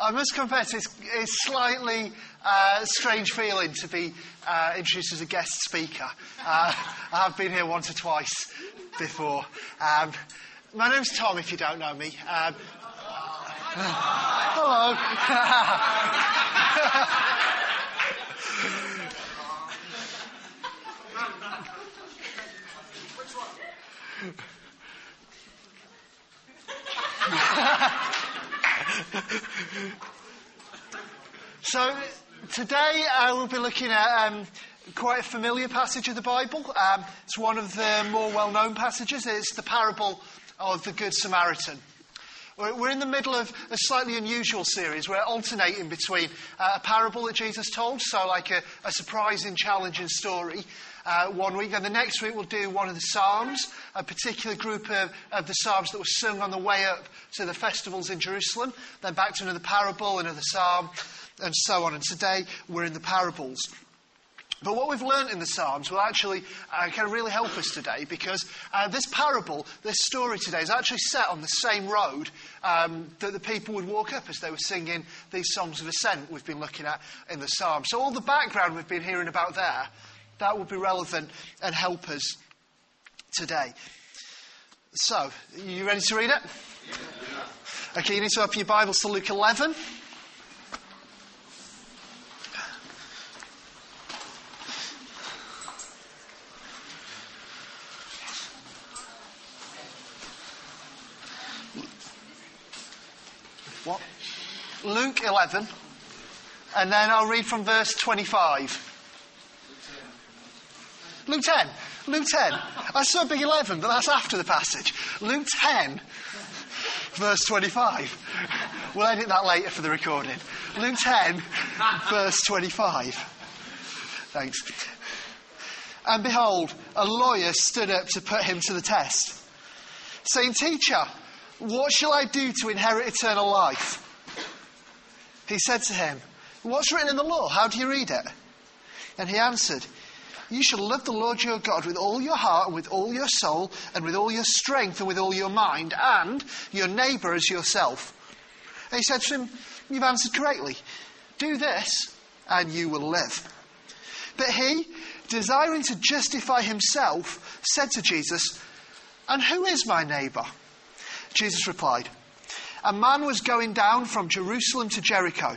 I must confess, it's, it's slightly uh, strange feeling to be uh, introduced as a guest speaker. Uh, I've been here once or twice before. Um, my name's Tom, if you don't know me. Um, hello. so today I will be looking at um, quite a familiar passage of the Bible. Um, it's one of the more well-known passages. It's the parable of the Good Samaritan. We're in the middle of a slightly unusual series. We're alternating between uh, a parable that Jesus told, so like a, a surprising, challenging story, uh, one week. And the next week we'll do one of the Psalms, a particular group of, of, the Psalms that were sung on the way up to the festivals in Jerusalem. Then back to another parable, another Psalm, and so on. And today we're in the parables. But what we've learned in the Psalms will actually uh, kind of really help us today because uh, this parable, this story today, is actually set on the same road um, that the people would walk up as they were singing these songs of ascent we've been looking at in the Psalms. So all the background we've been hearing about there, that will be relevant and help us today. So, you ready to read it? Okay, you need to open your Bibles to Luke 11. What? Luke 11. And then I'll read from verse 25. Luke 10. Luke 10. I saw big 11, but that's after the passage. Luke 10, verse 25. We'll edit that later for the recording. Luke 10, verse 25. Thanks. And behold, a lawyer stood up to put him to the test, saying, Teacher, what shall I do to inherit eternal life? He said to him, What's written in the law? How do you read it? And he answered, You shall love the Lord your God with all your heart, with all your soul, and with all your strength, and with all your mind, and your neighbour as yourself. And he said to him, You've answered correctly. Do this, and you will live. But he, desiring to justify himself, said to Jesus, And who is my neighbour? Jesus replied, A man was going down from Jerusalem to Jericho,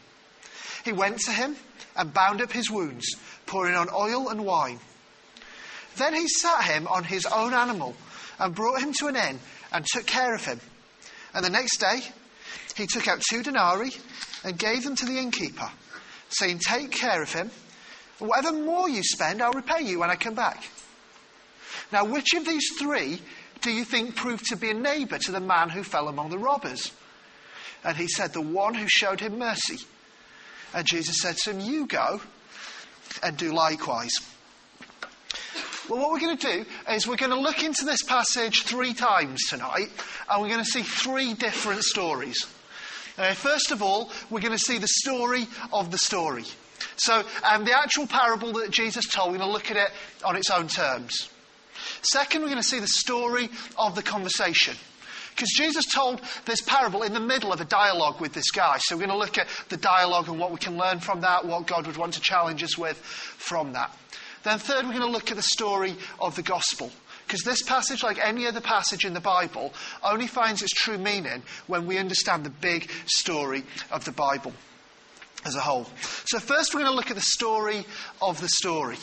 He went to him and bound up his wounds, pouring on oil and wine. Then he sat him on his own animal and brought him to an inn and took care of him. And the next day, he took out two denarii and gave them to the innkeeper, saying, Take care of him. Whatever more you spend, I'll repay you when I come back. Now, which of these three do you think proved to be a neighbour to the man who fell among the robbers? And he said, The one who showed him mercy. And Jesus said to him, You go and do likewise. Well, what we're going to do is we're going to look into this passage three times tonight, and we're going to see three different stories. Uh, first of all, we're going to see the story of the story. So, um, the actual parable that Jesus told, we're going to look at it on its own terms. Second, we're going to see the story of the conversation. Because Jesus told this parable in the middle of a dialogue with this guy. So we're going to look at the dialogue and what we can learn from that, what God would want to challenge us with from that. Then, third, we're going to look at the story of the gospel. Because this passage, like any other passage in the Bible, only finds its true meaning when we understand the big story of the Bible as a whole. So, first, we're going to look at the story of the story.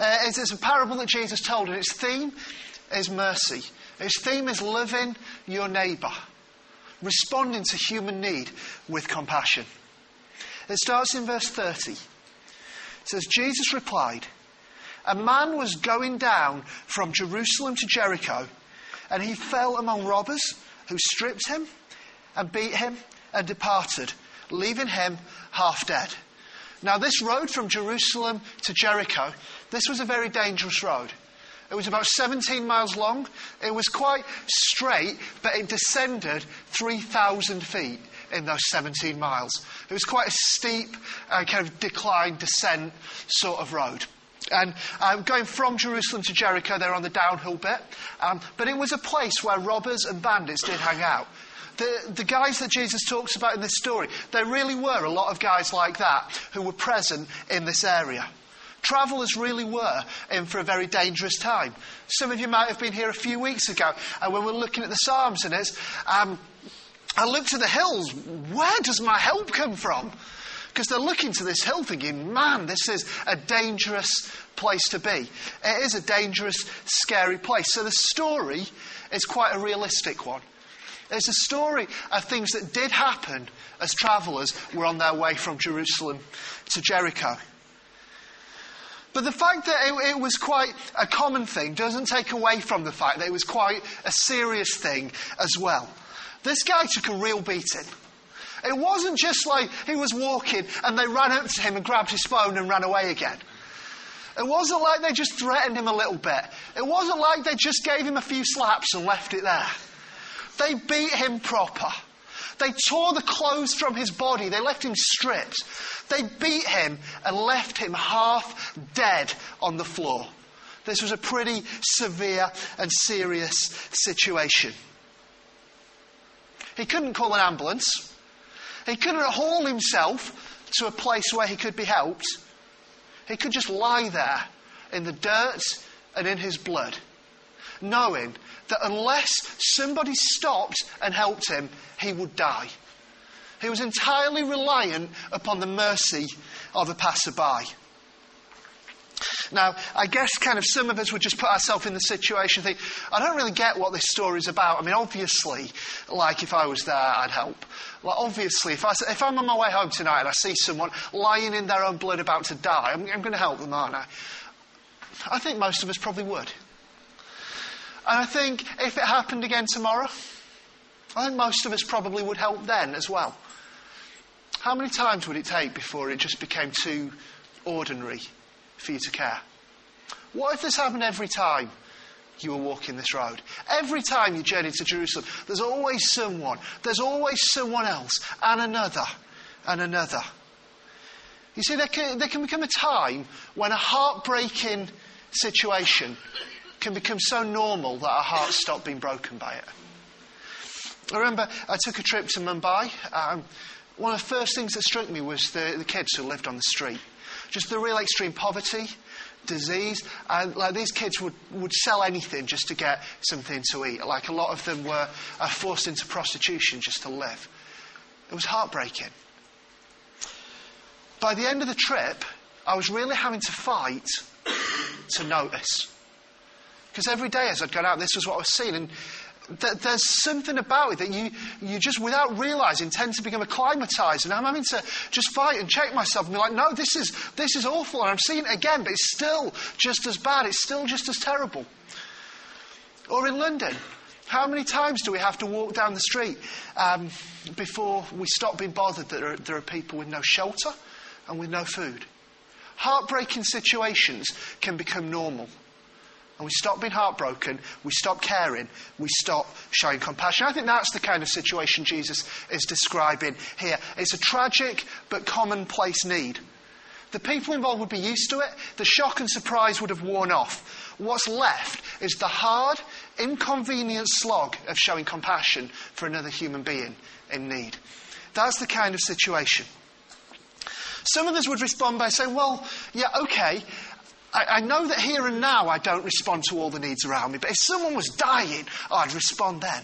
Uh, it's, it's a parable that Jesus told, and its theme is mercy. Its theme is loving your neighbour, responding to human need with compassion. It starts in verse 30. It says, Jesus replied, A man was going down from Jerusalem to Jericho, and he fell among robbers who stripped him and beat him and departed, leaving him half dead. Now, this road from Jerusalem to Jericho, this was a very dangerous road. It was about 17 miles long. It was quite straight, but it descended 3,000 feet in those 17 miles. It was quite a steep, uh, kind of decline, descent sort of road. And um, going from Jerusalem to Jericho, they're on the downhill bit. Um, but it was a place where robbers and bandits did hang out. The, the guys that Jesus talks about in this story, there really were a lot of guys like that who were present in this area. Travellers really were in for a very dangerous time. Some of you might have been here a few weeks ago and when we were looking at the Psalms and it's, um, I looked to the hills. Where does my help come from? Because they're looking to this hill thinking, man, this is a dangerous place to be. It is a dangerous, scary place. So the story is quite a realistic one. It's a story of things that did happen as travellers were on their way from Jerusalem to Jericho. But the fact that it, it, was quite a common thing doesn't take away from the fact that it was quite a serious thing as well. This guy took a real beating. It wasn't just like he was walking and they ran up to him and grabbed his phone and ran away again. It wasn't like they just threatened him a little bit. It wasn't like they just gave him a few slaps and left it there. They beat him proper. They tore the clothes from his body. They left him stripped. They beat him and left him half dead on the floor. This was a pretty severe and serious situation. He couldn't call an ambulance. He couldn't haul himself to a place where he could be helped. He could just lie there in the dirt and in his blood, knowing that unless somebody stopped and helped him, he would die. He was entirely reliant upon the mercy of a passerby. Now, I guess kind of some of us would just put ourselves in the situation think, I don't really get what this story is about. I mean, obviously, like if I was there, I'd help. Like, obviously, if, I, if I'm on my way home tonight and I see someone lying in their own blood about to die, I'm, I'm going to help them, aren't I? I think most of us probably would. And I think if it happened again tomorrow, I think most of us probably would help then as well. How many times would it take before it just became too ordinary for you to care? What if this happened every time you were walking this road? Every time you journey to Jerusalem, there's always someone, there's always someone else, and another, and another. You see, there can, there can become a time when a heartbreaking situation can become so normal that our hearts stop being broken by it. I remember I took a trip to Mumbai. Um, one of the first things that struck me was the, the kids who lived on the street. Just the real extreme poverty, disease, and like these kids would, would sell anything just to get something to eat. Like a lot of them were uh, forced into prostitution just to live. It was heartbreaking. By the end of the trip, I was really having to fight to notice. Because every day as I'd gone out, this was what I was seeing. And th- there's something about it that you, you just, without realizing, tend to become acclimatized. And I'm having to just fight and check myself and be like, no, this is, this is awful. And I'm seeing it again, but it's still just as bad. It's still just as terrible. Or in London, how many times do we have to walk down the street um, before we stop being bothered that there are, there are people with no shelter and with no food? Heartbreaking situations can become normal. And we stop being heartbroken, we stop caring, we stop showing compassion. I think that's the kind of situation Jesus is describing here. It's a tragic but commonplace need. The people involved would be used to it, the shock and surprise would have worn off. What's left is the hard, inconvenient slog of showing compassion for another human being in need. That's the kind of situation. Some of us would respond by saying, well, yeah, okay, I, I, know that here and now I don't respond to all the needs around me, but if someone was dying, I'd respond then.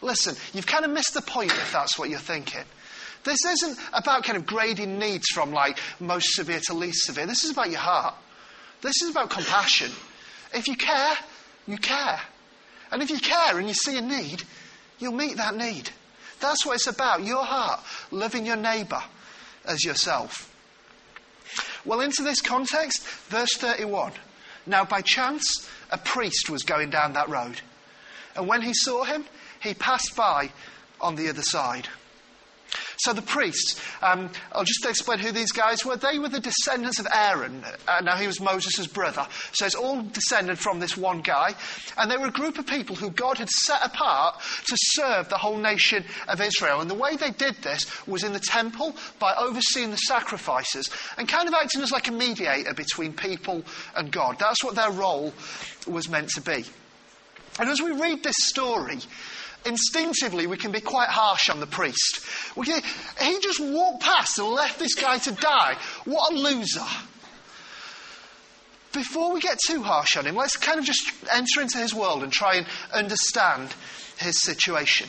Listen, you've kind of missed the point if that's what you're thinking. This isn't about kind of grading needs from like most severe to least severe. This is about your heart. This is about compassion. If you care, you care. And if you care and you see a need, you'll meet that need. That's what it's about. Your heart, loving your neighbour as yourself. Well, into this context, verse 31. Now, by chance, a priest was going down that road. And when he saw him, he passed by on the other side. So the priests, um, I'll just explain who these guys were. They were the descendants of Aaron. Uh, now he was Moses' brother. So it's all descended from this one guy. And they were a group of people who God had set apart to serve the whole nation of Israel. And the way they did this was in the temple by overseeing the sacrifices and kind of acting as like a mediator between people and God. That's what their role was meant to be. And as we read this story, instinctively we can be quite harsh on the priest. Can, he just walked past and left this guy to die. What a loser. Before we get too harsh on him, let's kind of just enter into his world and try and understand his situation.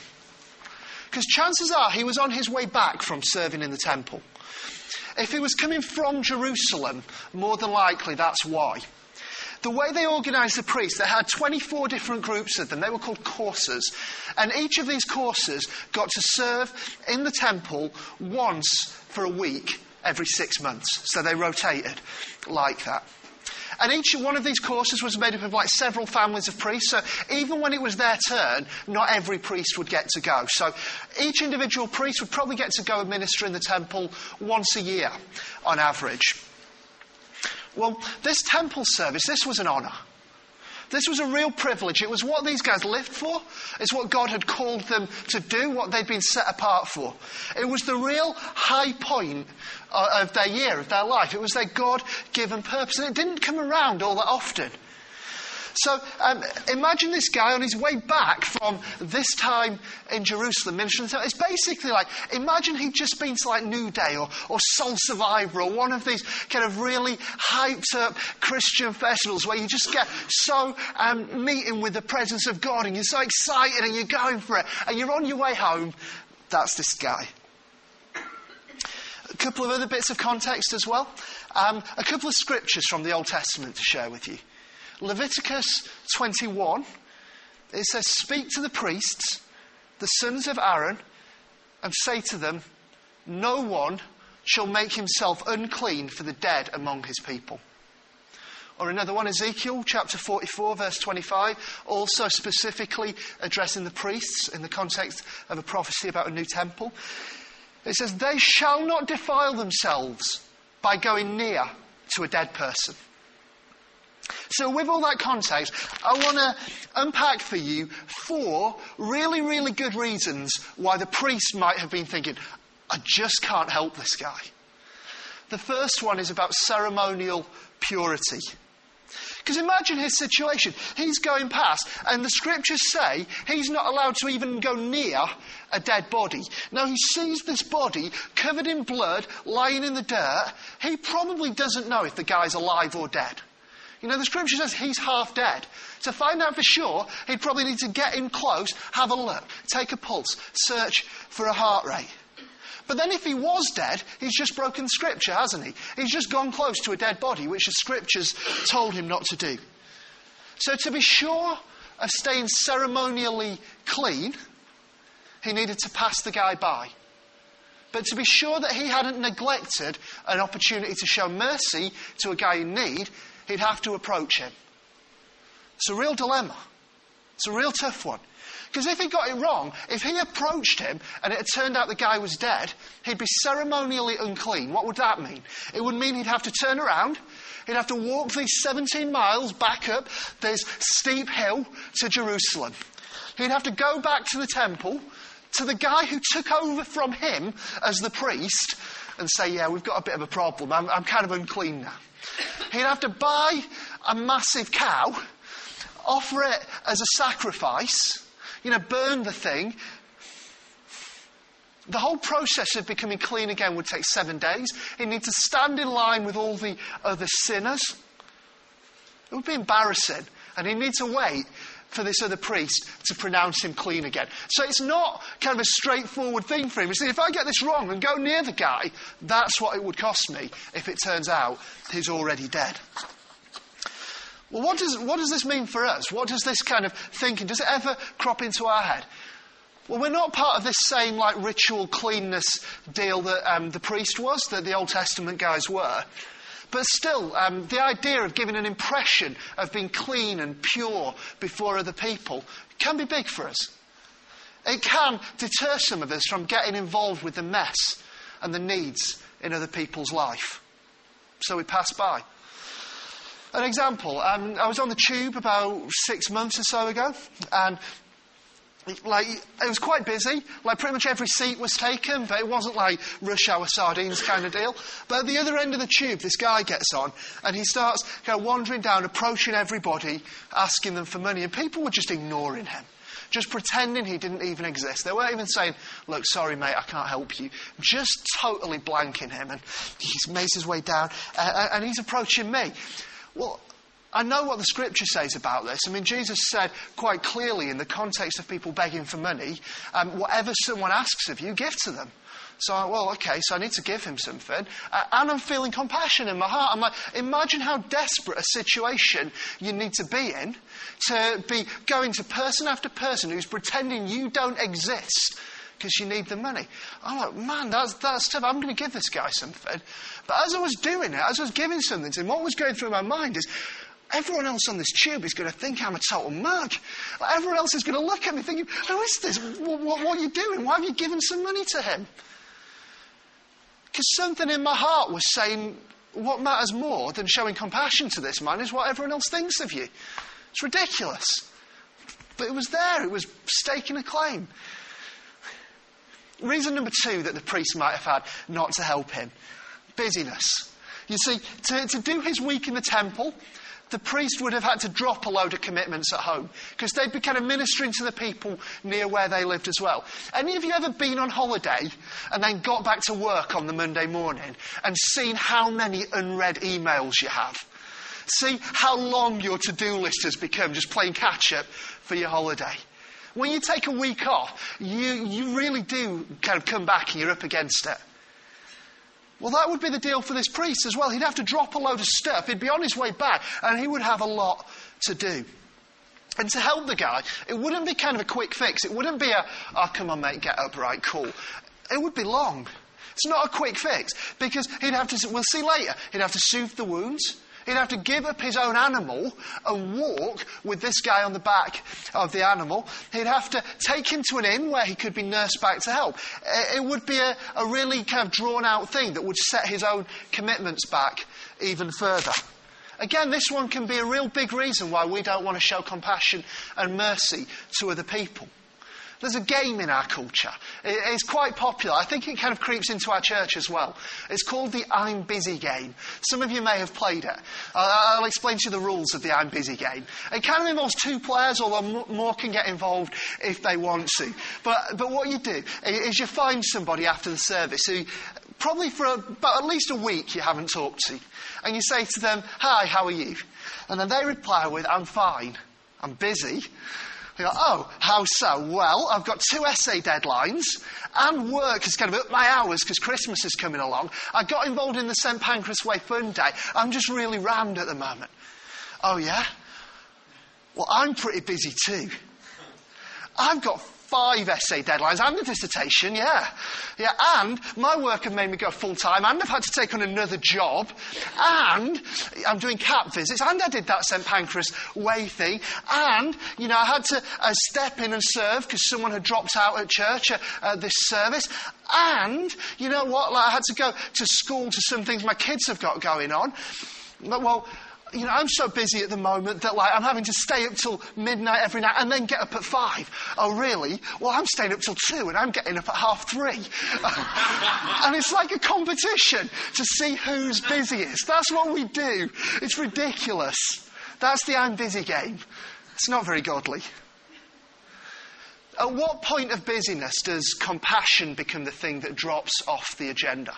Because chances are he was on his way back from serving in the temple. If he was coming from Jerusalem, more than likely that's why. The way they organised the priests, they had 24 different groups of them. They were called courses. And each of these courses got to serve in the temple once for a week every six months. So they rotated like that. And each one of these courses was made up of like several families of priests. So even when it was their turn, not every priest would get to go. So each individual priest would probably get to go and minister in the temple once a year on average. Well, this temple service, this was an honour. This was a real privilege. It was what these guys lived for. It's what God had called them to do, what they'd been set apart for. It was the real high point uh, of their year, of their life. It was their God given purpose. And it didn't come around all that often. So um, imagine this guy on his way back from this time in Jerusalem ministering. It's basically like imagine he'd just been to like New Day or, or Soul Survivor or one of these kind of really hyped up Christian festivals where you just get so um, meeting with the presence of God and you're so excited and you're going for it and you're on your way home. That's this guy. A couple of other bits of context as well. Um, a couple of scriptures from the Old Testament to share with you. Leviticus 21, it says, Speak to the priests, the sons of Aaron, and say to them, No one shall make himself unclean for the dead among his people. Or another one, Ezekiel chapter 44, verse 25, also specifically addressing the priests in the context of a prophecy about a new temple. It says, They shall not defile themselves by going near to a dead person. So, with all that context, I want to unpack for you four really, really good reasons why the priest might have been thinking, I just can't help this guy. The first one is about ceremonial purity. Because imagine his situation. He's going past, and the scriptures say he's not allowed to even go near a dead body. Now, he sees this body covered in blood, lying in the dirt. He probably doesn't know if the guy's alive or dead. You know, the scripture says he's half dead. To find out for sure, he'd probably need to get in close, have a look, take a pulse, search for a heart rate. But then if he was dead, he's just broken scripture, hasn't he? He's just gone close to a dead body, which the scriptures told him not to do. So to be sure of staying ceremonially clean, he needed to pass the guy by. But to be sure that he hadn't neglected an opportunity to show mercy to a guy in need, he'd have to approach him. It's a real dilemma. It's a real tough one. Because if he got it wrong, if he approached him and it had turned out the guy was dead, he'd be ceremonially unclean. What would that mean? It would mean he'd have to turn around, he'd have to walk these 17 miles back up this steep hill to Jerusalem. He'd have to go back to the temple, to the guy who took over from him as the priest, and say, Yeah, we've got a bit of a problem. I'm, I'm kind of unclean now. He'd have to buy a massive cow, offer it as a sacrifice, you know, burn the thing. The whole process of becoming clean again would take seven days. He'd need to stand in line with all the other sinners. It would be embarrassing. And he'd need to wait for this other priest to pronounce him clean again. So it's not kind of a straightforward thing for him. You see, if I get this wrong and go near the guy, that's what it would cost me if it turns out he's already dead. Well, what does, what does this mean for us? What does this kind of thinking, does it ever crop into our head? Well, we're not part of this same like ritual cleanness deal that um, the priest was, that the Old Testament guys were. But still, um, the idea of giving an impression of being clean and pure before other people can be big for us. It can deter some of us from getting involved with the mess and the needs in other people's life. So we pass by. An example, um, I was on the tube about six months or so ago, and like it was quite busy. Like pretty much every seat was taken, but it wasn't like rush hour sardines kind of deal. But at the other end of the tube, this guy gets on and he starts kind of wandering down, approaching everybody, asking them for money, and people were just ignoring him. Just pretending he didn't even exist. They weren't even saying, Look, sorry, mate, I can't help you. Just totally blanking him. And he makes his way down, uh, and he's approaching me. Well, I know what the scripture says about this. I mean, Jesus said quite clearly in the context of people begging for money, um, whatever someone asks of you, give to them. So, I, well, okay, so I need to give him something. Uh, and I'm feeling compassion in my heart. I'm like, imagine how desperate a situation you need to be in to be going to person after person who's pretending you don't exist because you need the money. I'm like, man, that's, that's tough. I'm going to give this guy something. But as I was doing it, as I was giving something to him, what was going through my mind is, everyone else on this tube is going to think I'm a total mug. Like, everyone else is going to look at me thinking, who is this? What, what, what are you doing? Why have you given some money to him? Because something in my heart was saying, what matters more than showing compassion to this man is what everyone else thinks of you. It's ridiculous. But it was there, it was staking a claim. Reason number two that the priest might have had not to help him busyness. You see, to, to do his week in the temple, the priest would have had to drop a load of commitments at home because they'd be kind of ministering to the people near where they lived as well. Any of you ever been on holiday and then got back to work on the Monday morning and seen how many unread emails you have? See how long your to do list has become just playing catch up for your holiday. When you take a week off, you, you really do kind of come back and you're up against it. Well, that would be the deal for this priest as well. He'd have to drop a load of stuff. He'd be on his way back, and he would have a lot to do. And to help the guy, it wouldn't be kind of a quick fix. It wouldn't be a, oh, come on, mate, get up, right, cool. It would be long. It's not a quick fix because he'd have to, we'll see later, he'd have to soothe the wounds. He'd have to give up his own animal and walk with this guy on the back of the animal. He'd have to take him to an inn where he could be nursed back to health. It would be a, a really kind of drawn out thing that would set his own commitments back even further. Again, this one can be a real big reason why we don't want to show compassion and mercy to other people. There's a game in our culture. It's quite popular. I think it kind of creeps into our church as well. It's called the I'm busy game. Some of you may have played it. I'll explain to you the rules of the I'm busy game. It kind of involves two players, although more can get involved if they want to. But, but what you do is you find somebody after the service who probably for about at least a week you haven't talked to. And you say to them, Hi, how are you? And then they reply with, I'm fine. I'm busy. Go, oh, how so? Well, I've got two essay deadlines and work is to be up my hours because Christmas is coming along. I got involved in the St Pancras Way Fun Day. I'm just really rammed at the moment. Oh, yeah? Well, I'm pretty busy too. I've got five essay deadlines and a dissertation, yeah. Yeah, and my work have made me go full time, and I've had to take on another job, and I'm doing CAP visits, and I did that St Pancras Way thing, and, you know, I had to uh, step in and serve because someone had dropped out at church at uh, this service, and, you know what, like, I had to go to school to some things my kids have got going on. But, well, you know, I'm so busy at the moment that like I'm having to stay up till midnight every night and then get up at five. Oh, really? Well, I'm staying up till two and I'm getting up at half three. and it's like a competition to see who's busiest. That's what we do. It's ridiculous. That's the I'm busy game. It's not very godly. At what point of busyness does compassion become the thing that drops off the agenda?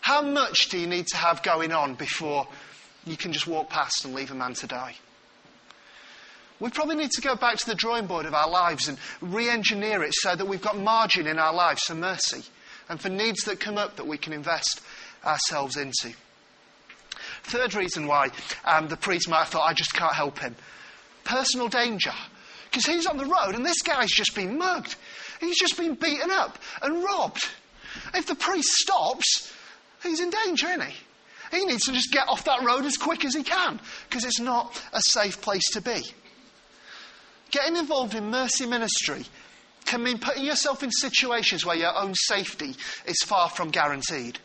How much do you need to have going on before you can just walk past and leave a man to die. We probably need to go back to the drawing board of our lives and re engineer it so that we've got margin in our lives for mercy and for needs that come up that we can invest ourselves into. Third reason why um, the priest might have thought, I just can't help him personal danger. Because he's on the road and this guy's just been mugged. He's just been beaten up and robbed. If the priest stops, he's in danger, isn't he? He needs to just get off that road as quick as he can because it's not a safe place to be. Getting involved in mercy ministry can mean putting yourself in situations where your own safety is far from guaranteed.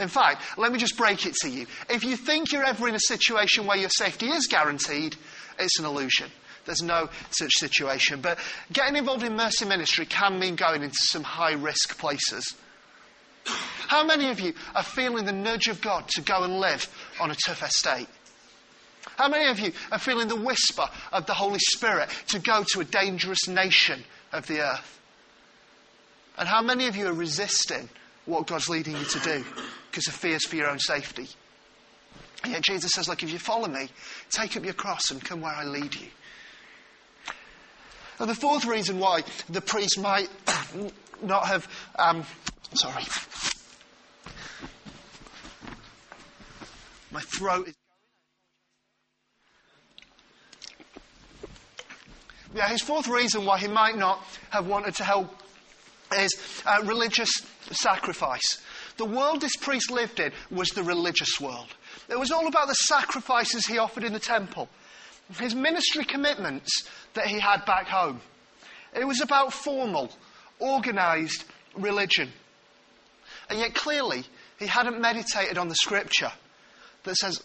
In fact, let me just break it to you. If you think you're ever in a situation where your safety is guaranteed, it's an illusion. There's no such situation. But getting involved in mercy ministry can mean going into some high risk places. How many of you are feeling the nudge of God to go and live on a tough estate? How many of you are feeling the whisper of the Holy Spirit to go to a dangerous nation of the earth? And how many of you are resisting what God's leading you to do because of fears for your own safety? And yet Jesus says, Look, if you follow me, take up your cross and come where I lead you. And the fourth reason why the priest might not have, um, sorry, my throat is. Yeah, his fourth reason why he might not have wanted to help is uh, religious sacrifice. The world this priest lived in was the religious world. It was all about the sacrifices he offered in the temple, his ministry commitments that he had back home. It was about formal, organised religion. And yet clearly, he hadn't meditated on the scripture that says,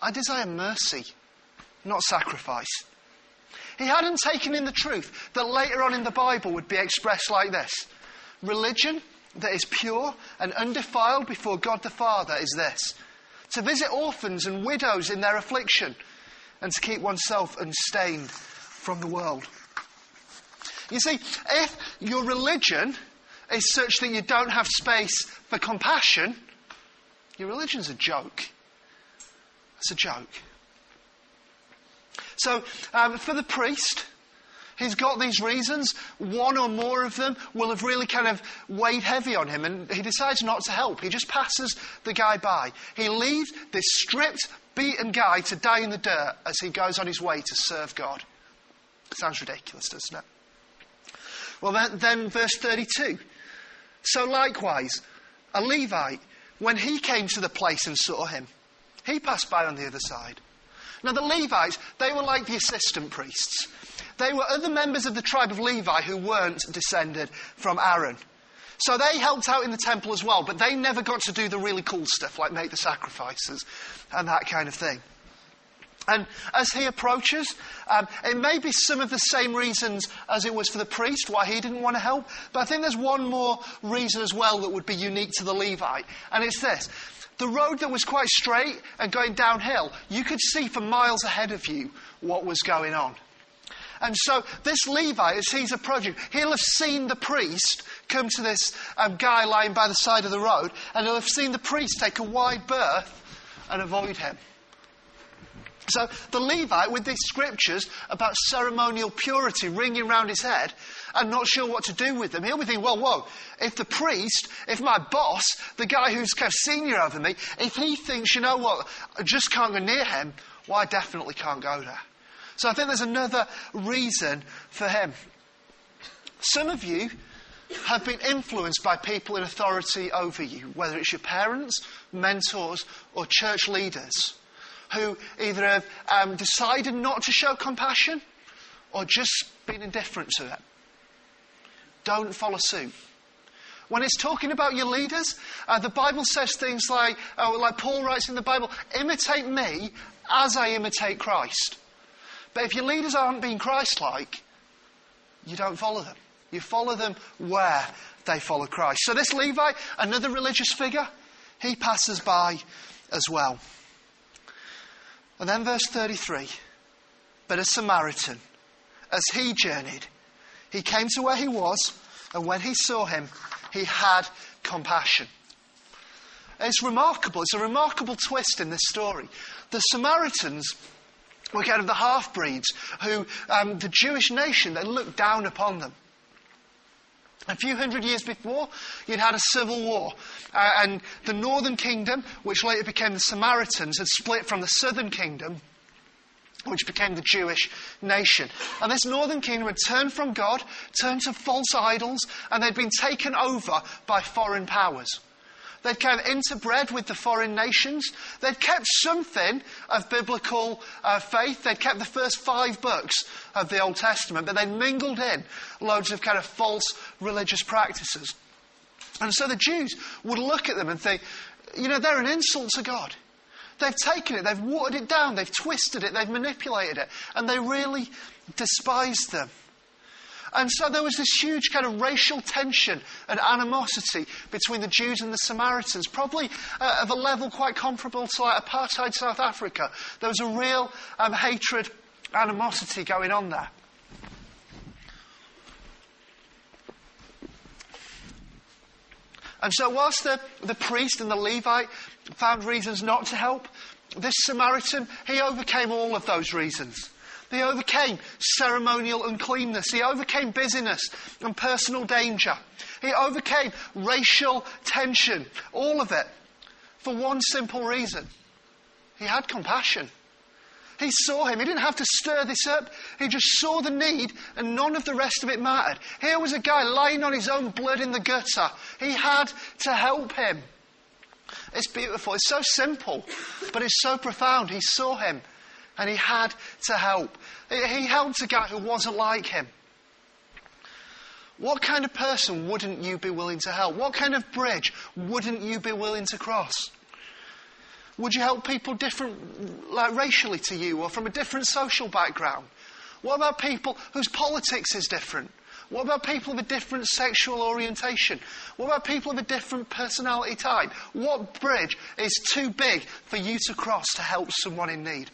I desire mercy, not sacrifice. He hadn't taken in the truth that later on in the Bible would be expressed like this Religion that is pure and undefiled before God the Father is this to visit orphans and widows in their affliction and to keep oneself unstained from the world. You see, if your religion is such that you don't have space for compassion, your religion's a joke. It's a joke. So, um, for the priest, he's got these reasons. One or more of them will have really kind of weighed heavy on him, and he decides not to help. He just passes the guy by. He leaves this stripped, beaten guy to die in the dirt as he goes on his way to serve God. Sounds ridiculous, doesn't it? Well, then, then verse 32. So likewise, a Levite, when he came to the place and saw him, he passed by on the other side. Now, the Levites, they were like the assistant priests. They were other members of the tribe of Levi who weren't descended from Aaron. So they helped out in the temple as well, but they never got to do the really cool stuff like make the sacrifices and that kind of thing. And as he approaches, um, it may be some of the same reasons as it was for the priest why he didn't want to help, but I think there's one more reason as well that would be unique to the Levite, and it's this. The road that was quite straight and going downhill, you could see for miles ahead of you what was going on. And so this Levite, as he's approaching, he'll have seen the priest come to this um, guy lying by the side of the road, and he'll have seen the priest take a wide berth and avoid him. So the Levite, with these scriptures about ceremonial purity ringing round his head, and not sure what to do with them, he'll be thinking, well, whoa, if the priest, if my boss, the guy who's kind of senior over me, if he thinks, you know what, I just can't go near him, well, I definitely can't go there. So I think there's another reason for him. Some of you have been influenced by people in authority over you, whether it's your parents, mentors, or church leaders who either have um, decided not to show compassion or just been indifferent to it. Don't follow suit. When it's talking about your leaders, uh, the Bible says things like, uh, like Paul writes in the Bible, imitate me as I imitate Christ. But if your leaders aren't being Christ like, you don't follow them. You follow them where they follow Christ. So this Levi, another religious figure, he passes by as well. And then verse 33 But a Samaritan, as he journeyed, he came to where he was, and when he saw him, he had compassion. It's remarkable. It's a remarkable twist in this story. The Samaritans were kind of the half breeds who, um, the Jewish nation, they looked down upon them. A few hundred years before, you'd had a civil war, uh, and the northern kingdom, which later became the Samaritans, had split from the southern kingdom, which became the Jewish nation. And this northern kingdom had turned from God, turned to false idols, and they'd been taken over by foreign powers. They'd kind of interbred with the foreign nations. They'd kept something of biblical uh, faith. They'd kept the first five books of the Old Testament, but they'd mingled in loads of kind of false religious practices. And so the Jews would look at them and think, you know, they're an insult to God. They've taken it, they've watered it down, they've twisted it, they've manipulated it, and they really despised them. And so there was this huge kind of racial tension and animosity between the Jews and the Samaritans, probably uh, of a level quite comparable to like apartheid South Africa. There was a real um, hatred, animosity going on there. And so, whilst the, the priest and the Levite found reasons not to help, this Samaritan, he overcame all of those reasons. He overcame ceremonial uncleanness. He overcame busyness and personal danger. He overcame racial tension. All of it for one simple reason. He had compassion. He saw him. He didn't have to stir this up. He just saw the need and none of the rest of it mattered. Here was a guy lying on his own blood in the gutter. He had to help him. It's beautiful. It's so simple, but it's so profound. He saw him and he had to help. He helped a guy who wasn't like him. What kind of person wouldn't you be willing to help? What kind of bridge wouldn't you be willing to cross? Would you help people different, like racially to you or from a different social background? What about people whose politics is different? What about people of a different sexual orientation? What about people of a different personality type? What bridge is too big for you to cross to help someone in need?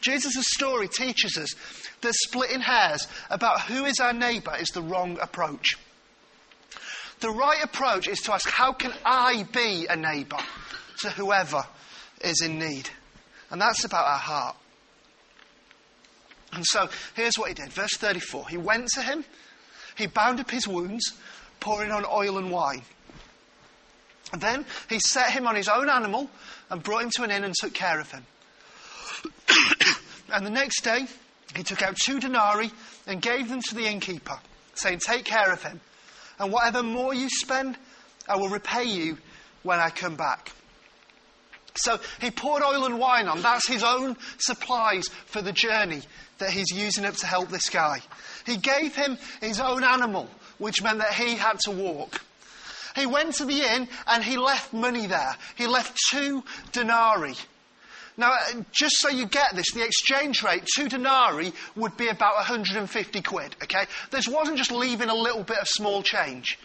Jesus' story teaches us that splitting hairs about who is our neighbour is the wrong approach. The right approach is to ask, how can I be a neighbour to whoever is in need? And that's about our heart. And so here's what he did. Verse 34. He went to him, he bound up his wounds, pouring on oil and wine. And then he set him on his own animal and brought him to an inn and took care of him. and the next day, he took out two denarii and gave them to the innkeeper, saying, Take care of him, and whatever more you spend, I will repay you when I come back. So he poured oil and wine on. That's his own supplies for the journey that he's using up to help this guy. He gave him his own animal, which meant that he had to walk. He went to the inn and he left money there. He left two denarii. Now, uh, just so you get this, the exchange rate, two denarii would be about 150 quid, okay? This wasn't just leaving a little bit of small change.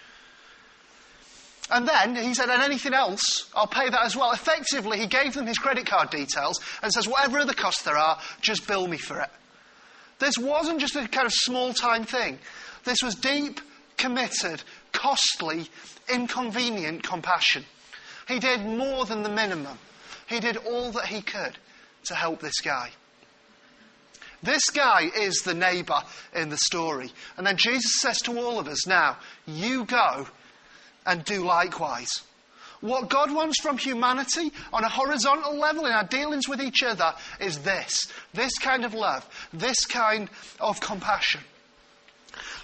And then he said, and anything else, I'll pay that as well. Effectively, he gave them his credit card details and says, whatever other costs there are, just bill me for it. This wasn't just a kind of small time thing. This was deep, committed, costly, inconvenient compassion. He did more than the minimum. He did all that he could to help this guy. This guy is the neighbour in the story. And then Jesus says to all of us now, you go and do likewise. What God wants from humanity on a horizontal level in our dealings with each other is this this kind of love, this kind of compassion.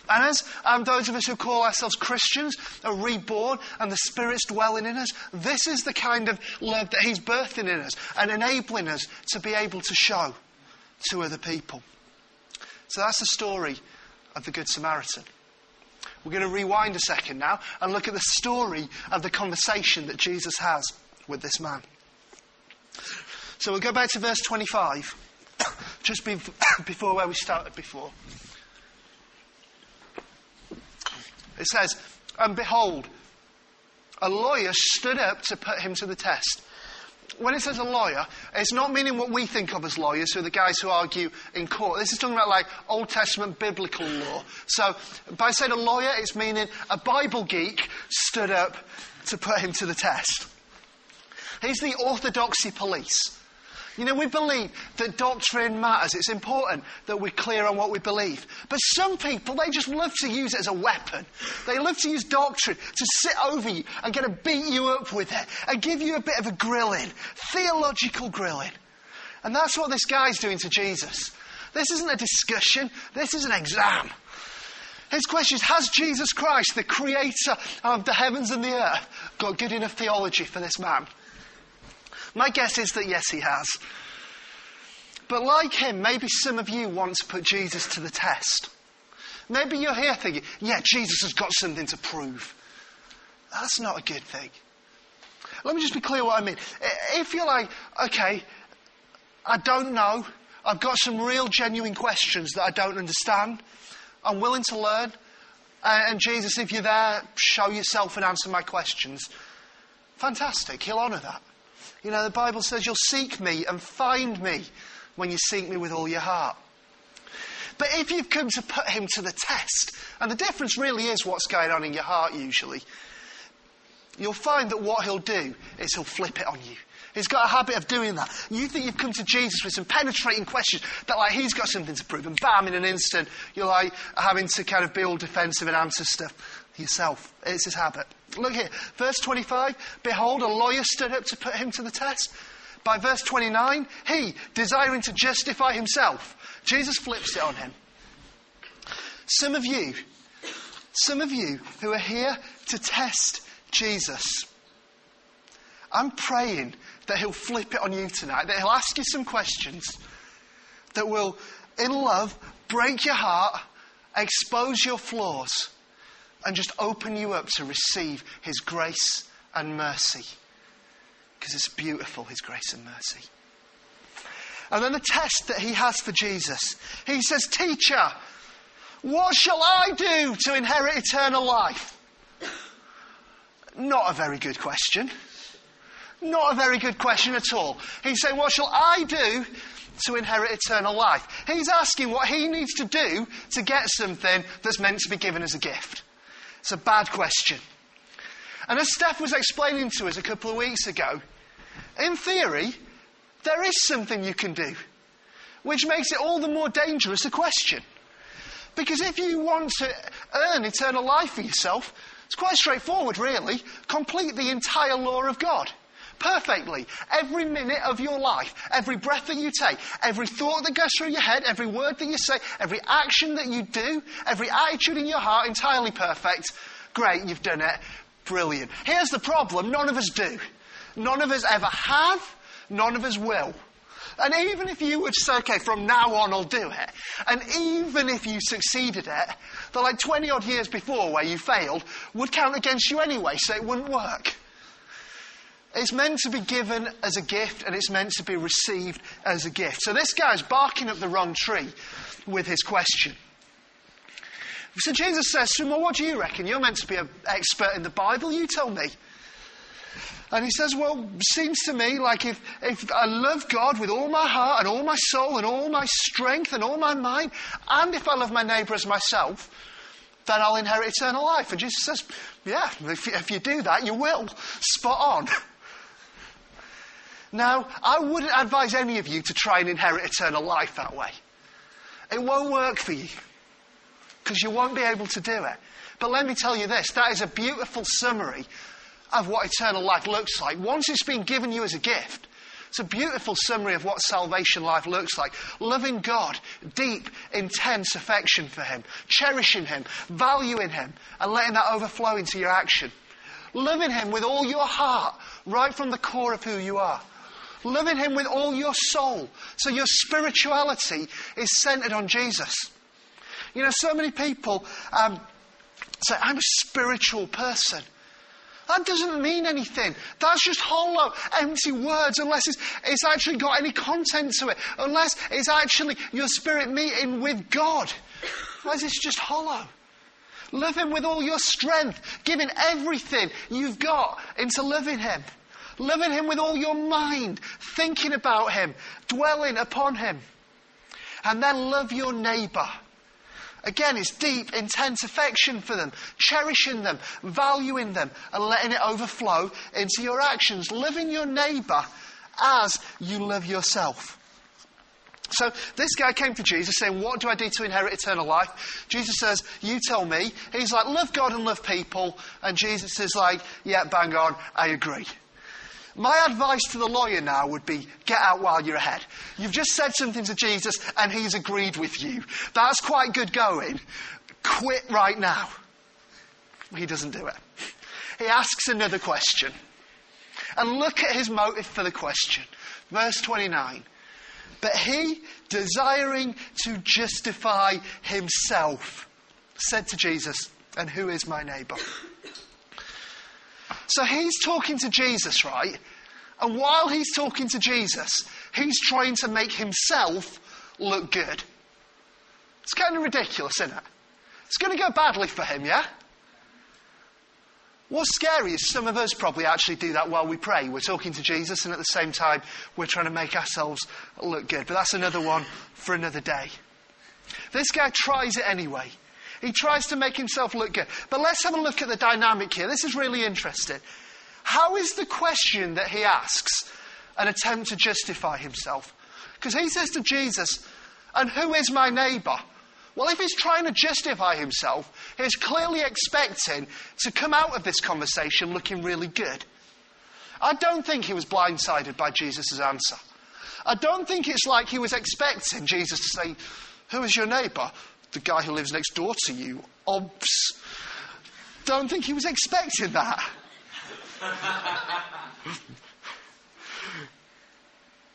And as um, those of us who call ourselves Christians are reborn and the Spirit's dwelling in us, this is the kind of love that He's birthing in us and enabling us to be able to show to other people. So that's the story of the Good Samaritan. We're going to rewind a second now and look at the story of the conversation that Jesus has with this man. So we'll go back to verse 25, just before where we started before. It says, And behold, a lawyer stood up to put him to the test. When it says a lawyer, it's not meaning what we think of as lawyers, who are the guys who argue in court. This is talking about like Old Testament biblical law. So by saying a lawyer, it's meaning a Bible geek stood up to put him to the test. He's the orthodoxy police. You know, we believe that doctrine matters. It's important that we're clear on what we believe. But some people, they just love to use it as a weapon. They love to use doctrine to sit over you and get to beat you up with it and give you a bit of a grilling, theological grilling. And that's what this guy's doing to Jesus. This isn't a discussion, this is an exam. His question is Has Jesus Christ, the creator of the heavens and the earth, got good enough theology for this man? My guess is that yes, he has. But like him, maybe some of you want to put Jesus to the test. Maybe you're here thinking, yeah, Jesus has got something to prove. That's not a good thing. Let me just be clear what I mean. If you're like, okay, I don't know, I've got some real genuine questions that I don't understand, I'm willing to learn, uh, and Jesus, if you're there, show yourself and answer my questions. Fantastic, He'll honour that. You know, the Bible says you'll seek me and find me when you seek me with all your heart. But if you've come to put him to the test, and the difference really is what's going on in your heart usually, you'll find that what he'll do is he'll flip it on you. He's got a habit of doing that. You think you've come to Jesus with some penetrating questions but like, he's got something to prove, and bam, in an instant, you're like having to kind of be all defensive and answer stuff yourself. It's his habit. Look here, verse 25 Behold, a lawyer stood up to put him to the test. By verse 29, he, desiring to justify himself, Jesus flips it on him. Some of you, some of you who are here to test Jesus, I'm praying that he'll flip it on you tonight, that he'll ask you some questions that will, in love, break your heart, expose your flaws, and just open you up to receive his grace and mercy. Because it's beautiful, his grace and mercy. And then the test that he has for Jesus. He says, Teacher, what shall I do to inherit eternal life? Not a very good question. Not a very good question at all. He's saying, What shall I do to inherit eternal life? He's asking what he needs to do to get something that's meant to be given as a gift. It's a bad question. And as Steph was explaining to us a couple of weeks ago, in theory, there is something you can do, which makes it all the more dangerous a question. Because if you want to earn eternal life for yourself, it's quite straightforward, really. Complete the entire law of God perfectly. Every minute of your life, every breath that you take, every thought that goes through your head, every word that you say, every action that you do, every attitude in your heart, entirely perfect. Great, you've done it. Brilliant. Here's the problem none of us do. None of us ever have, none of us will. And even if you would say, okay, from now on I'll do it, and even if you succeeded it, the like 20 odd years before where you failed would count against you anyway, so it wouldn't work. It's meant to be given as a gift and it's meant to be received as a gift. So this guy's barking up the wrong tree with his question. So Jesus says to him, Well, what do you reckon? You're meant to be an expert in the Bible. You tell me. And he says, Well, seems to me like if, if I love God with all my heart and all my soul and all my strength and all my mind, and if I love my neighbour as myself, then I'll inherit eternal life. And Jesus says, Yeah, if, if you do that, you will. Spot on. Now, I wouldn't advise any of you to try and inherit eternal life that way. It won't work for you because you won't be able to do it. But let me tell you this that is a beautiful summary of what eternal life looks like once it's been given you as a gift. It's a beautiful summary of what salvation life looks like. Loving God, deep, intense affection for Him, cherishing Him, valuing Him, and letting that overflow into your action. Loving Him with all your heart, right from the core of who you are. Loving Him with all your soul. So your spirituality is centered on Jesus. You know, so many people um, say, I'm a spiritual person. That doesn't mean anything. That's just hollow, empty words unless it's, it's actually got any content to it. Unless it's actually your spirit meeting with God. Otherwise, it's just hollow. Love Him with all your strength, giving everything you've got into loving Him. Loving Him with all your mind, thinking about Him, dwelling upon Him. And then love your neighbour. Again, it's deep, intense affection for them, cherishing them, valuing them, and letting it overflow into your actions. Loving your neighbour as you love yourself. So this guy came to Jesus saying, What do I do to inherit eternal life? Jesus says, You tell me. He's like, Love God and love people. And Jesus is like, Yeah, bang on, I agree. My advice to the lawyer now would be get out while you're ahead. You've just said something to Jesus and he's agreed with you. That's quite good going. quit right now. He doesn't do it. He asks another question. And look at his motive for the question. Verse 29. But he, desiring to justify himself, said to Jesus, And who is my neighbour? So he's talking to Jesus, right? And while he's talking to Jesus, he's trying to make himself look good. It's kind of ridiculous, isn't it? It's going to go badly for him, yeah? What's scary is some of us probably actually do that while we pray. We're talking to Jesus, and at the same time, we're trying to make ourselves look good. But that's another one for another day. This guy tries it anyway. He tries to make himself look good. But let's have a look at the dynamic here. This is really interesting. How is the question that he asks an attempt to justify himself? Because he says to Jesus, And who is my neighbour? Well, if he's trying to justify himself, he's clearly expecting to come out of this conversation looking really good. I don't think he was blindsided by Jesus' answer. I don't think it's like he was expecting Jesus to say, Who is your neighbour? The guy who lives next door to you. Obs. Don't think he was expecting that.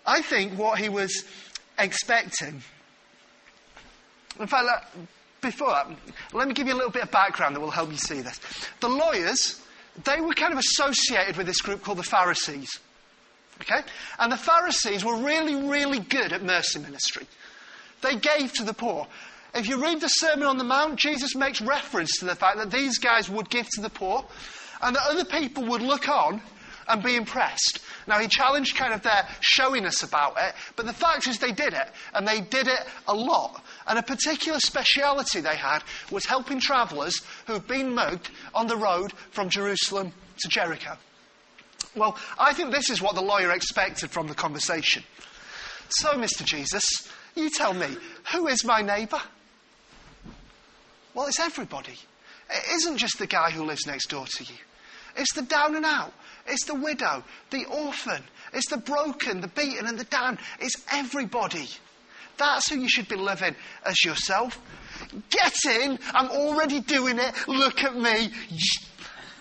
I think what he was expecting in fact, before that, let me give you a little bit of background that will help you see this. The lawyers, they were kind of associated with this group called the Pharisees. Okay? And the Pharisees were really, really good at mercy ministry. They gave to the poor. If you read the Sermon on the Mount, Jesus makes reference to the fact that these guys would give to the poor and that other people would look on and be impressed. Now, he challenged kind of their showiness about it, but the fact is they did it, and they did it a lot. And a particular speciality they had was helping travellers who've been mugged on the road from Jerusalem to Jericho. Well, I think this is what the lawyer expected from the conversation. So, Mr. Jesus, you tell me, who is my neighbour? Well, it's everybody. It isn't just the guy who lives next door to you. It's the down and out. It's the widow, the orphan. It's the broken, the beaten, and the damned. It's everybody. That's who you should be loving as yourself. Get in. I'm already doing it. Look at me.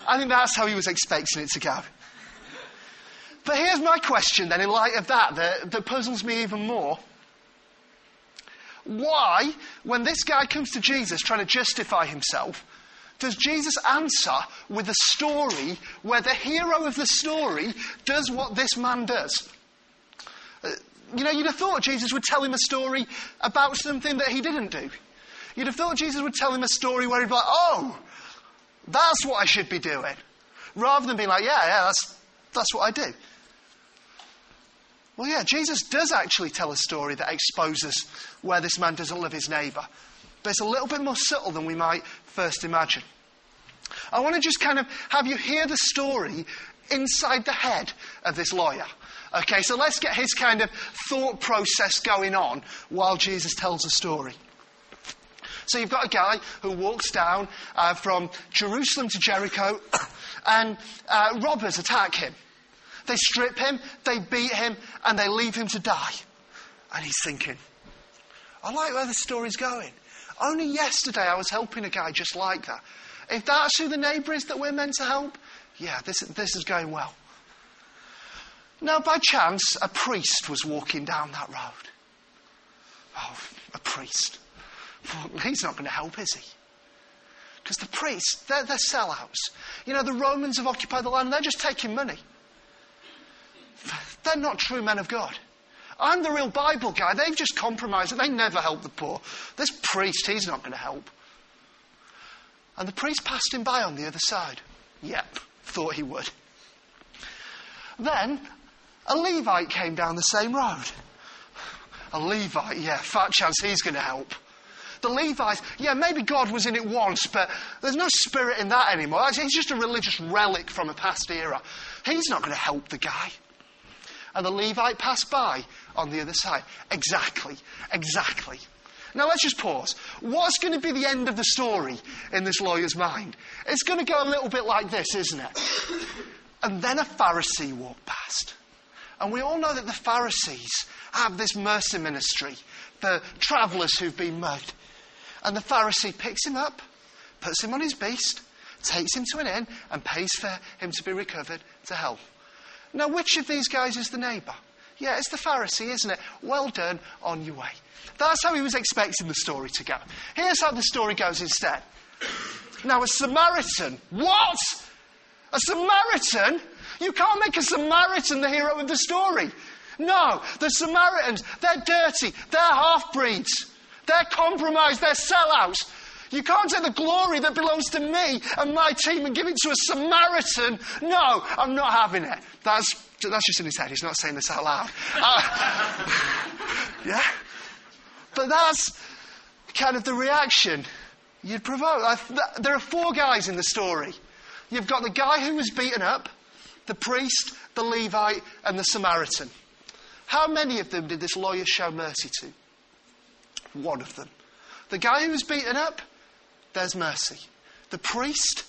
I think that's how he was expecting it to go. But here's my question then, in light of that, that, that puzzles me even more. Why, when this guy comes to Jesus trying to justify himself, does Jesus answer with a story where the hero of the story does what this man does? Uh, you know, you'd have thought Jesus would tell him a story about something that he didn't do. You'd have thought Jesus would tell him a story where he'd be like, oh, that's what I should be doing. Rather than being like, yeah, yeah, that's, that's what I do. Well, yeah, Jesus does actually tell a story that exposes where this man doesn't love his neighbour. But it's a little bit more subtle than we might first imagine. I want to just kind of have you hear the story inside the head of this lawyer. Okay, so let's get his kind of thought process going on while Jesus tells the story. So you've got a guy who walks down uh, from Jerusalem to Jericho, and uh, robbers attack him. They strip him, they beat him, and they leave him to die. And he's thinking, I like where the story's going. Only yesterday I was helping a guy just like that. If that's who the neighbour is that we're meant to help, yeah, this, this is going well. Now, by chance, a priest was walking down that road. Oh, a priest. Well, he's not going to help, is he? Because the priests, they're, they're sellouts. You know, the Romans have occupied the land, they're just taking money. They're not true men of God. I'm the real Bible guy. They've just compromised it. They never help the poor. This priest, he's not going to help. And the priest passed him by on the other side. Yep, thought he would. Then a Levite came down the same road. A Levite, yeah, fat chance he's going to help. The Levites, yeah, maybe God was in it once, but there's no spirit in that anymore. He's just a religious relic from a past era. He's not going to help the guy. And the Levite passed by on the other side. Exactly, exactly. Now let's just pause. What's going to be the end of the story in this lawyer's mind? It's going to go a little bit like this, isn't it? And then a Pharisee walked past. And we all know that the Pharisees have this mercy ministry for travellers who've been mugged. And the Pharisee picks him up, puts him on his beast, takes him to an inn, and pays for him to be recovered to health. Now, which of these guys is the neighbour? Yeah, it's the Pharisee, isn't it? Well done, on your way. That's how he was expecting the story to go. Here's how the story goes instead. Now, a Samaritan. What? A Samaritan? You can't make a Samaritan the hero of the story. No, the Samaritans, they're dirty, they're half breeds, they're compromised, they're sellouts. You can't take the glory that belongs to me and my team and give it to a Samaritan. No, I'm not having it. That's, that's just in his head. He's not saying this out loud. Uh, yeah? But that's kind of the reaction you'd provoke. there are four guys in the story. You've got the guy who was beaten up, the priest, the Levite, and the Samaritan. How many of them did this lawyer show mercy to? One of them. The guy who was beaten up, there's mercy. The priest,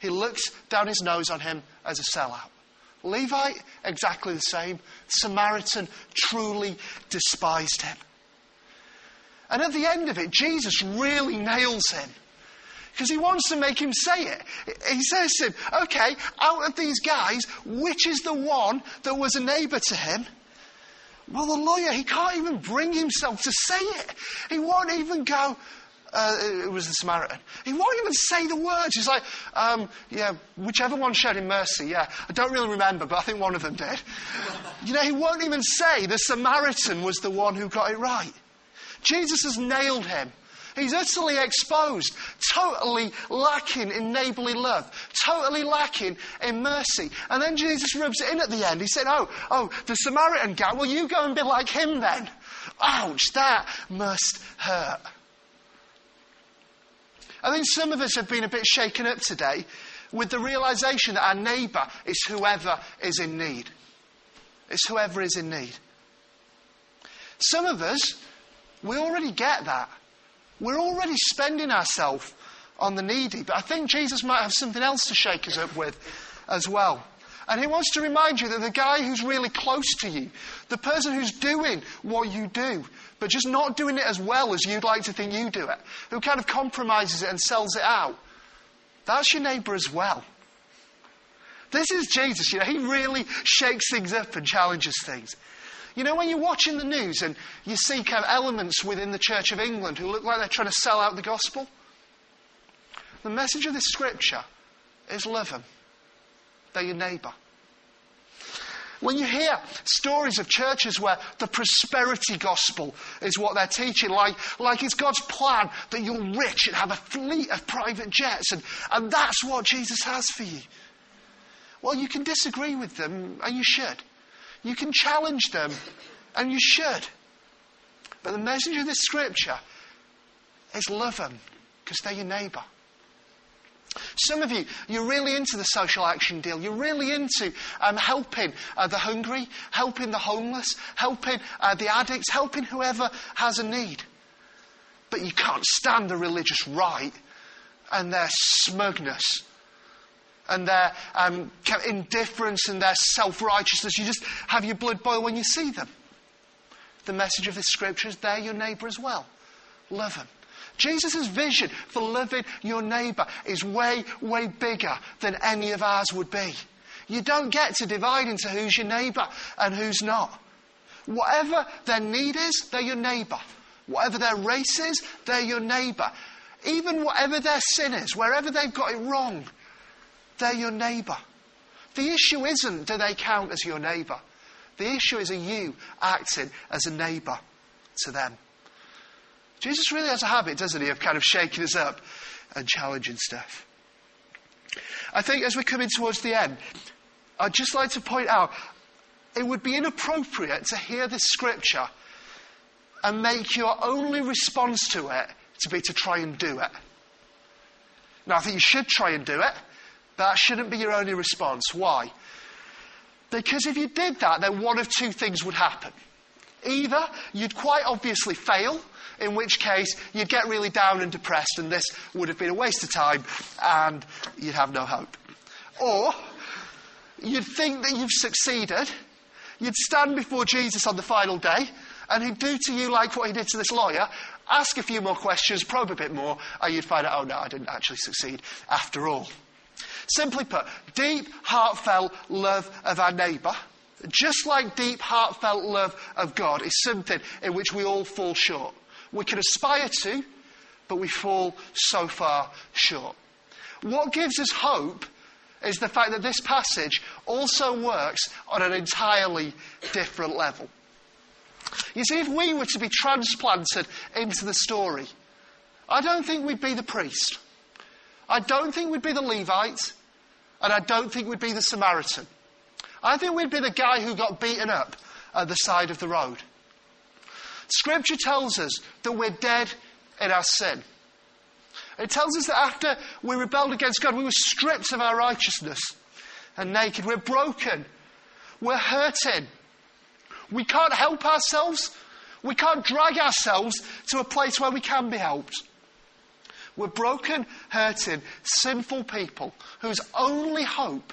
he looks down his nose on him as a sellout. Levite, exactly the same. Samaritan truly despised him. And at the end of it, Jesus really nails him. Because he wants to make him say it. He says to him, okay, out of these guys, which is the one that was a neighbour to him? Well, the lawyer, he can't even bring himself to say it. He won't even go, uh, it was the Samaritan. He won't even say the words. He's like, um, yeah, whichever one showed him mercy, yeah. I don't really remember, but I think one of them did. you know, he won't even say the Samaritan was the one who got it right. Jesus has nailed him. He's utterly exposed, totally lacking in neighbourly love, totally lacking in mercy. And then Jesus rubs it in at the end. He said, Oh, oh, the Samaritan guy, well, you go and be like him then. Ouch, that must hurt. I think some of us have been a bit shaken up today with the realization that our neighbour is whoever is in need. It's whoever is in need. Some of us, we already get that. We're already spending ourselves on the needy, but I think Jesus might have something else to shake us up with as well. And he wants to remind you that the guy who's really close to you, the person who's doing what you do, but just not doing it as well as you'd like to think you do it, who kind of compromises it and sells it out, that's your neighbour as well. This is Jesus, you know, he really shakes things up and challenges things. You know, when you're watching the news and you see kind of elements within the Church of England who look like they're trying to sell out the gospel, the message of this scripture is love them. They're your neighbour. When you hear stories of churches where the prosperity gospel is what they're teaching, like, like it's God's plan that you're rich and have a fleet of private jets, and, and that's what Jesus has for you. Well, you can disagree with them, and you should. You can challenge them, and you should. But the message of this scripture is love them, because they're your neighbour. Some of you, you're really into the social action deal. You're really into um, helping uh, the hungry, helping the homeless, helping uh, the addicts, helping whoever has a need. But you can't stand the religious right and their smugness and their um, indifference and their self righteousness. You just have your blood boil when you see them. The message of this scripture is they're your neighbour as well. Love them. Jesus' vision for loving your neighbour is way, way bigger than any of ours would be. You don't get to divide into who's your neighbour and who's not. Whatever their need is, they're your neighbour. Whatever their race is, they're your neighbour. Even whatever their sin is, wherever they've got it wrong, they're your neighbour. The issue isn't do they count as your neighbour. The issue is are you acting as a neighbour to them. Jesus really has a habit, doesn't he, of kind of shaking us up and challenging stuff. I think as we're coming towards the end, I'd just like to point out it would be inappropriate to hear this scripture and make your only response to it to be to try and do it. Now, I think you should try and do it, but that shouldn't be your only response. Why? Because if you did that, then one of two things would happen. Either you'd quite obviously fail in which case you'd get really down and depressed, and this would have been a waste of time, and you'd have no hope. Or you'd think that you've succeeded, you'd stand before Jesus on the final day, and he'd do to you like what he did to this lawyer, ask a few more questions, probe a bit more, and you'd find out, oh no, I didn't actually succeed after all. Simply put, deep, heartfelt love of our neighbour, just like deep, heartfelt love of God, is something in which we all fall short. We can aspire to, but we fall so far short. What gives us hope is the fact that this passage also works on an entirely different level. You see, if we were to be transplanted into the story, I don't think we'd be the priest. I don't think we'd be the Levite. And I don't think we'd be the Samaritan. I think we'd be the guy who got beaten up at the side of the road. Scripture tells us that we're dead in our sin. It tells us that after we rebelled against God, we were stripped of our righteousness and naked. We're broken. We're hurting. We can't help ourselves. We can't drag ourselves to a place where we can be helped. We're broken, hurting, sinful people whose only hope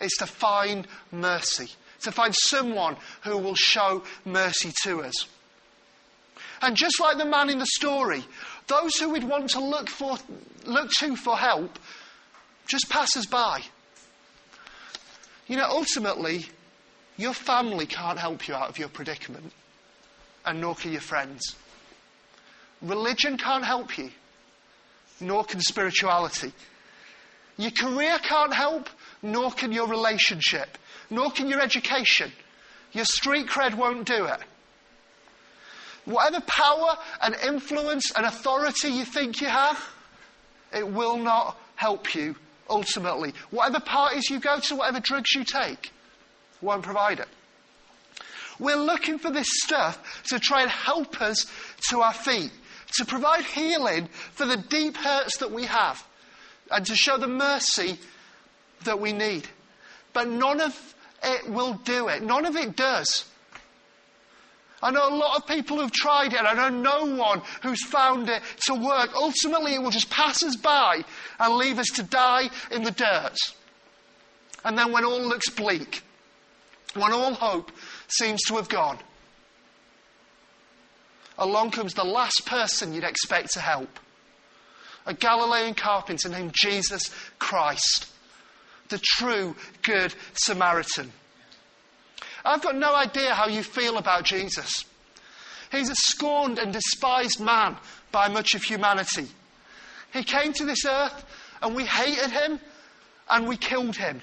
is to find mercy, to find someone who will show mercy to us. And just like the man in the story, those who we'd want to look, for, look to for help just pass us by. You know, ultimately, your family can't help you out of your predicament, and nor can your friends. Religion can't help you, nor can spirituality. Your career can't help, nor can your relationship, nor can your education. Your street cred won't do it. Whatever power and influence and authority you think you have, it will not help you ultimately. Whatever parties you go to, whatever drugs you take, won't provide it. We're looking for this stuff to try and help us to our feet, to provide healing for the deep hurts that we have, and to show the mercy that we need. But none of it will do it. None of it does. I know a lot of people who've tried it, and I know no one who's found it to work. Ultimately, it will just pass us by and leave us to die in the dirt. And then, when all looks bleak, when all hope seems to have gone, along comes the last person you'd expect to help a Galilean carpenter named Jesus Christ, the true Good Samaritan. I've got no idea how you feel about Jesus. He's a scorned and despised man by much of humanity. He came to this earth and we hated him and we killed him.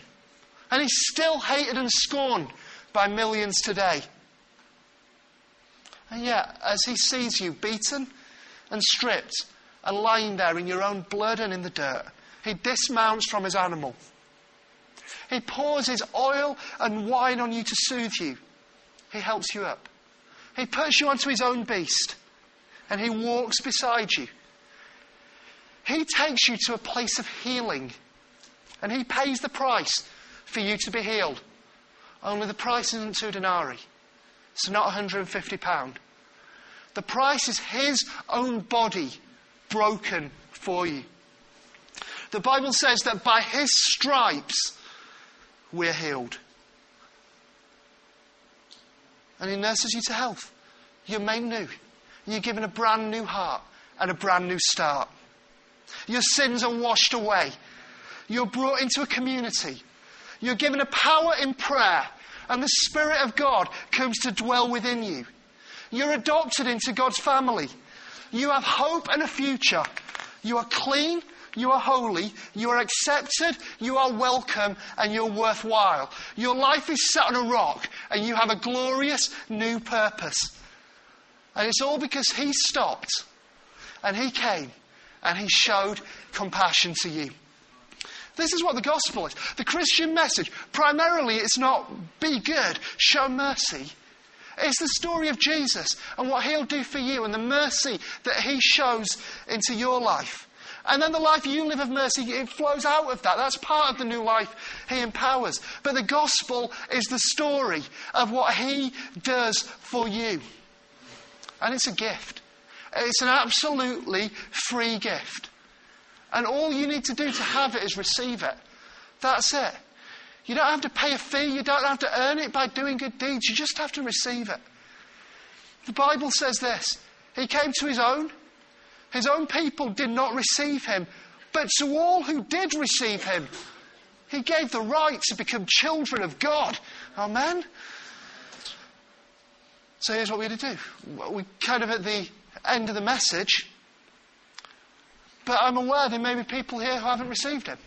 And he's still hated and scorned by millions today. And yet, as he sees you beaten and stripped and lying there in your own blood and in the dirt, he dismounts from his animal he pours his oil and wine on you to soothe you. He helps you up. He puts you onto his own beast and he walks beside you. He takes you to a place of healing and he pays the price for you to be healed. Only the price isn't two denarii, it's not £150. The price is his own body broken for you. The Bible says that by his stripes we're healed. And He nurses you to health. You're made new. You're given a brand new heart and a brand new start. Your sins are washed away. You're brought into a community. You're given a power in prayer, and the Spirit of God comes to dwell within you. You're adopted into God's family. You have hope and a future. You are clean you are holy, you are accepted, you are welcome, and you're worthwhile. Your life is set on a rock, and you have a glorious new purpose. And it's all because He stopped, and He came, and He showed compassion to you. This is what the gospel is. The Christian message, primarily, it's not be good, show mercy. It's the story of Jesus and what he'll do for you and the mercy that he shows into your life. And then the life you live of mercy, it flows out of that. That's part of the new life He empowers. But the gospel is the story of what He does for you. And it's a gift. It's an absolutely free gift. And all you need to do to have it is receive it. That's it. You don't have to pay a fee. You don't have to earn it by doing good deeds. You just have to receive it. The Bible says this He came to His own, His own people did not receive him, but to all who did receive him, he gave the right to become children of God. Amen? So here's what we're going to do. We're kind of at the end of the message, but I'm aware there may be people here who haven't received him.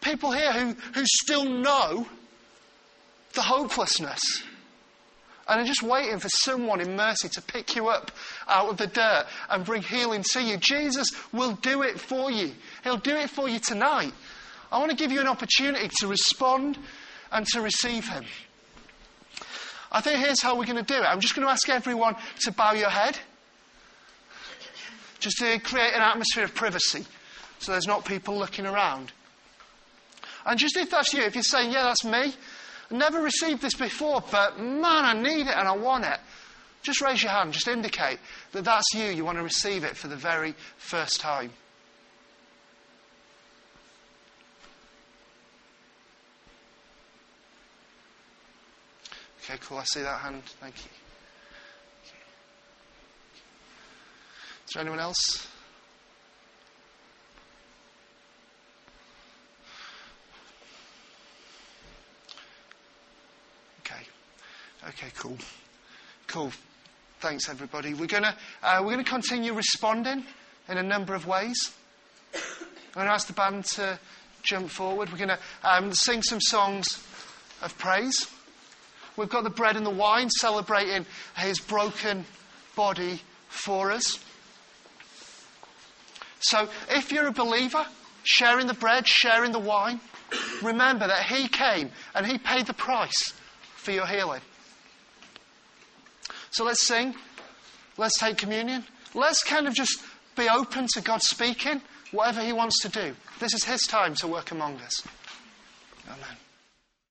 People here who, who still know the hopelessness and are just waiting for someone in mercy to pick you up out of the dirt and bring healing to you. Jesus will do it for you. He'll do it for you tonight. I want to give you an opportunity to respond and to receive Him. I think here's how we're going to do it. I'm just going to ask everyone to bow your head, just to create an atmosphere of privacy so there's not people looking around. And just if that's you, if you're saying, yeah, that's me, never received this before, but man, I need it and I want it. Just raise your hand, just indicate that that's you. You want to receive it for the very first time. Okay, cool. I see that hand. Thank you. Is there anyone else? Okay, cool. Cool. Thanks, everybody. We're going uh, we're gonna continue responding in a number of ways. I'm going to ask the band to jump forward. We're going to um, sing some songs of praise. We've got the bread and the wine celebrating his broken body for us. So if you're a believer, sharing the bread, sharing the wine, remember that he came and he paid the price for your healing. So let's sing. Let's take communion. Let's kind of just be open to God speaking, whatever He wants to do. This is His time to work among us. Amen.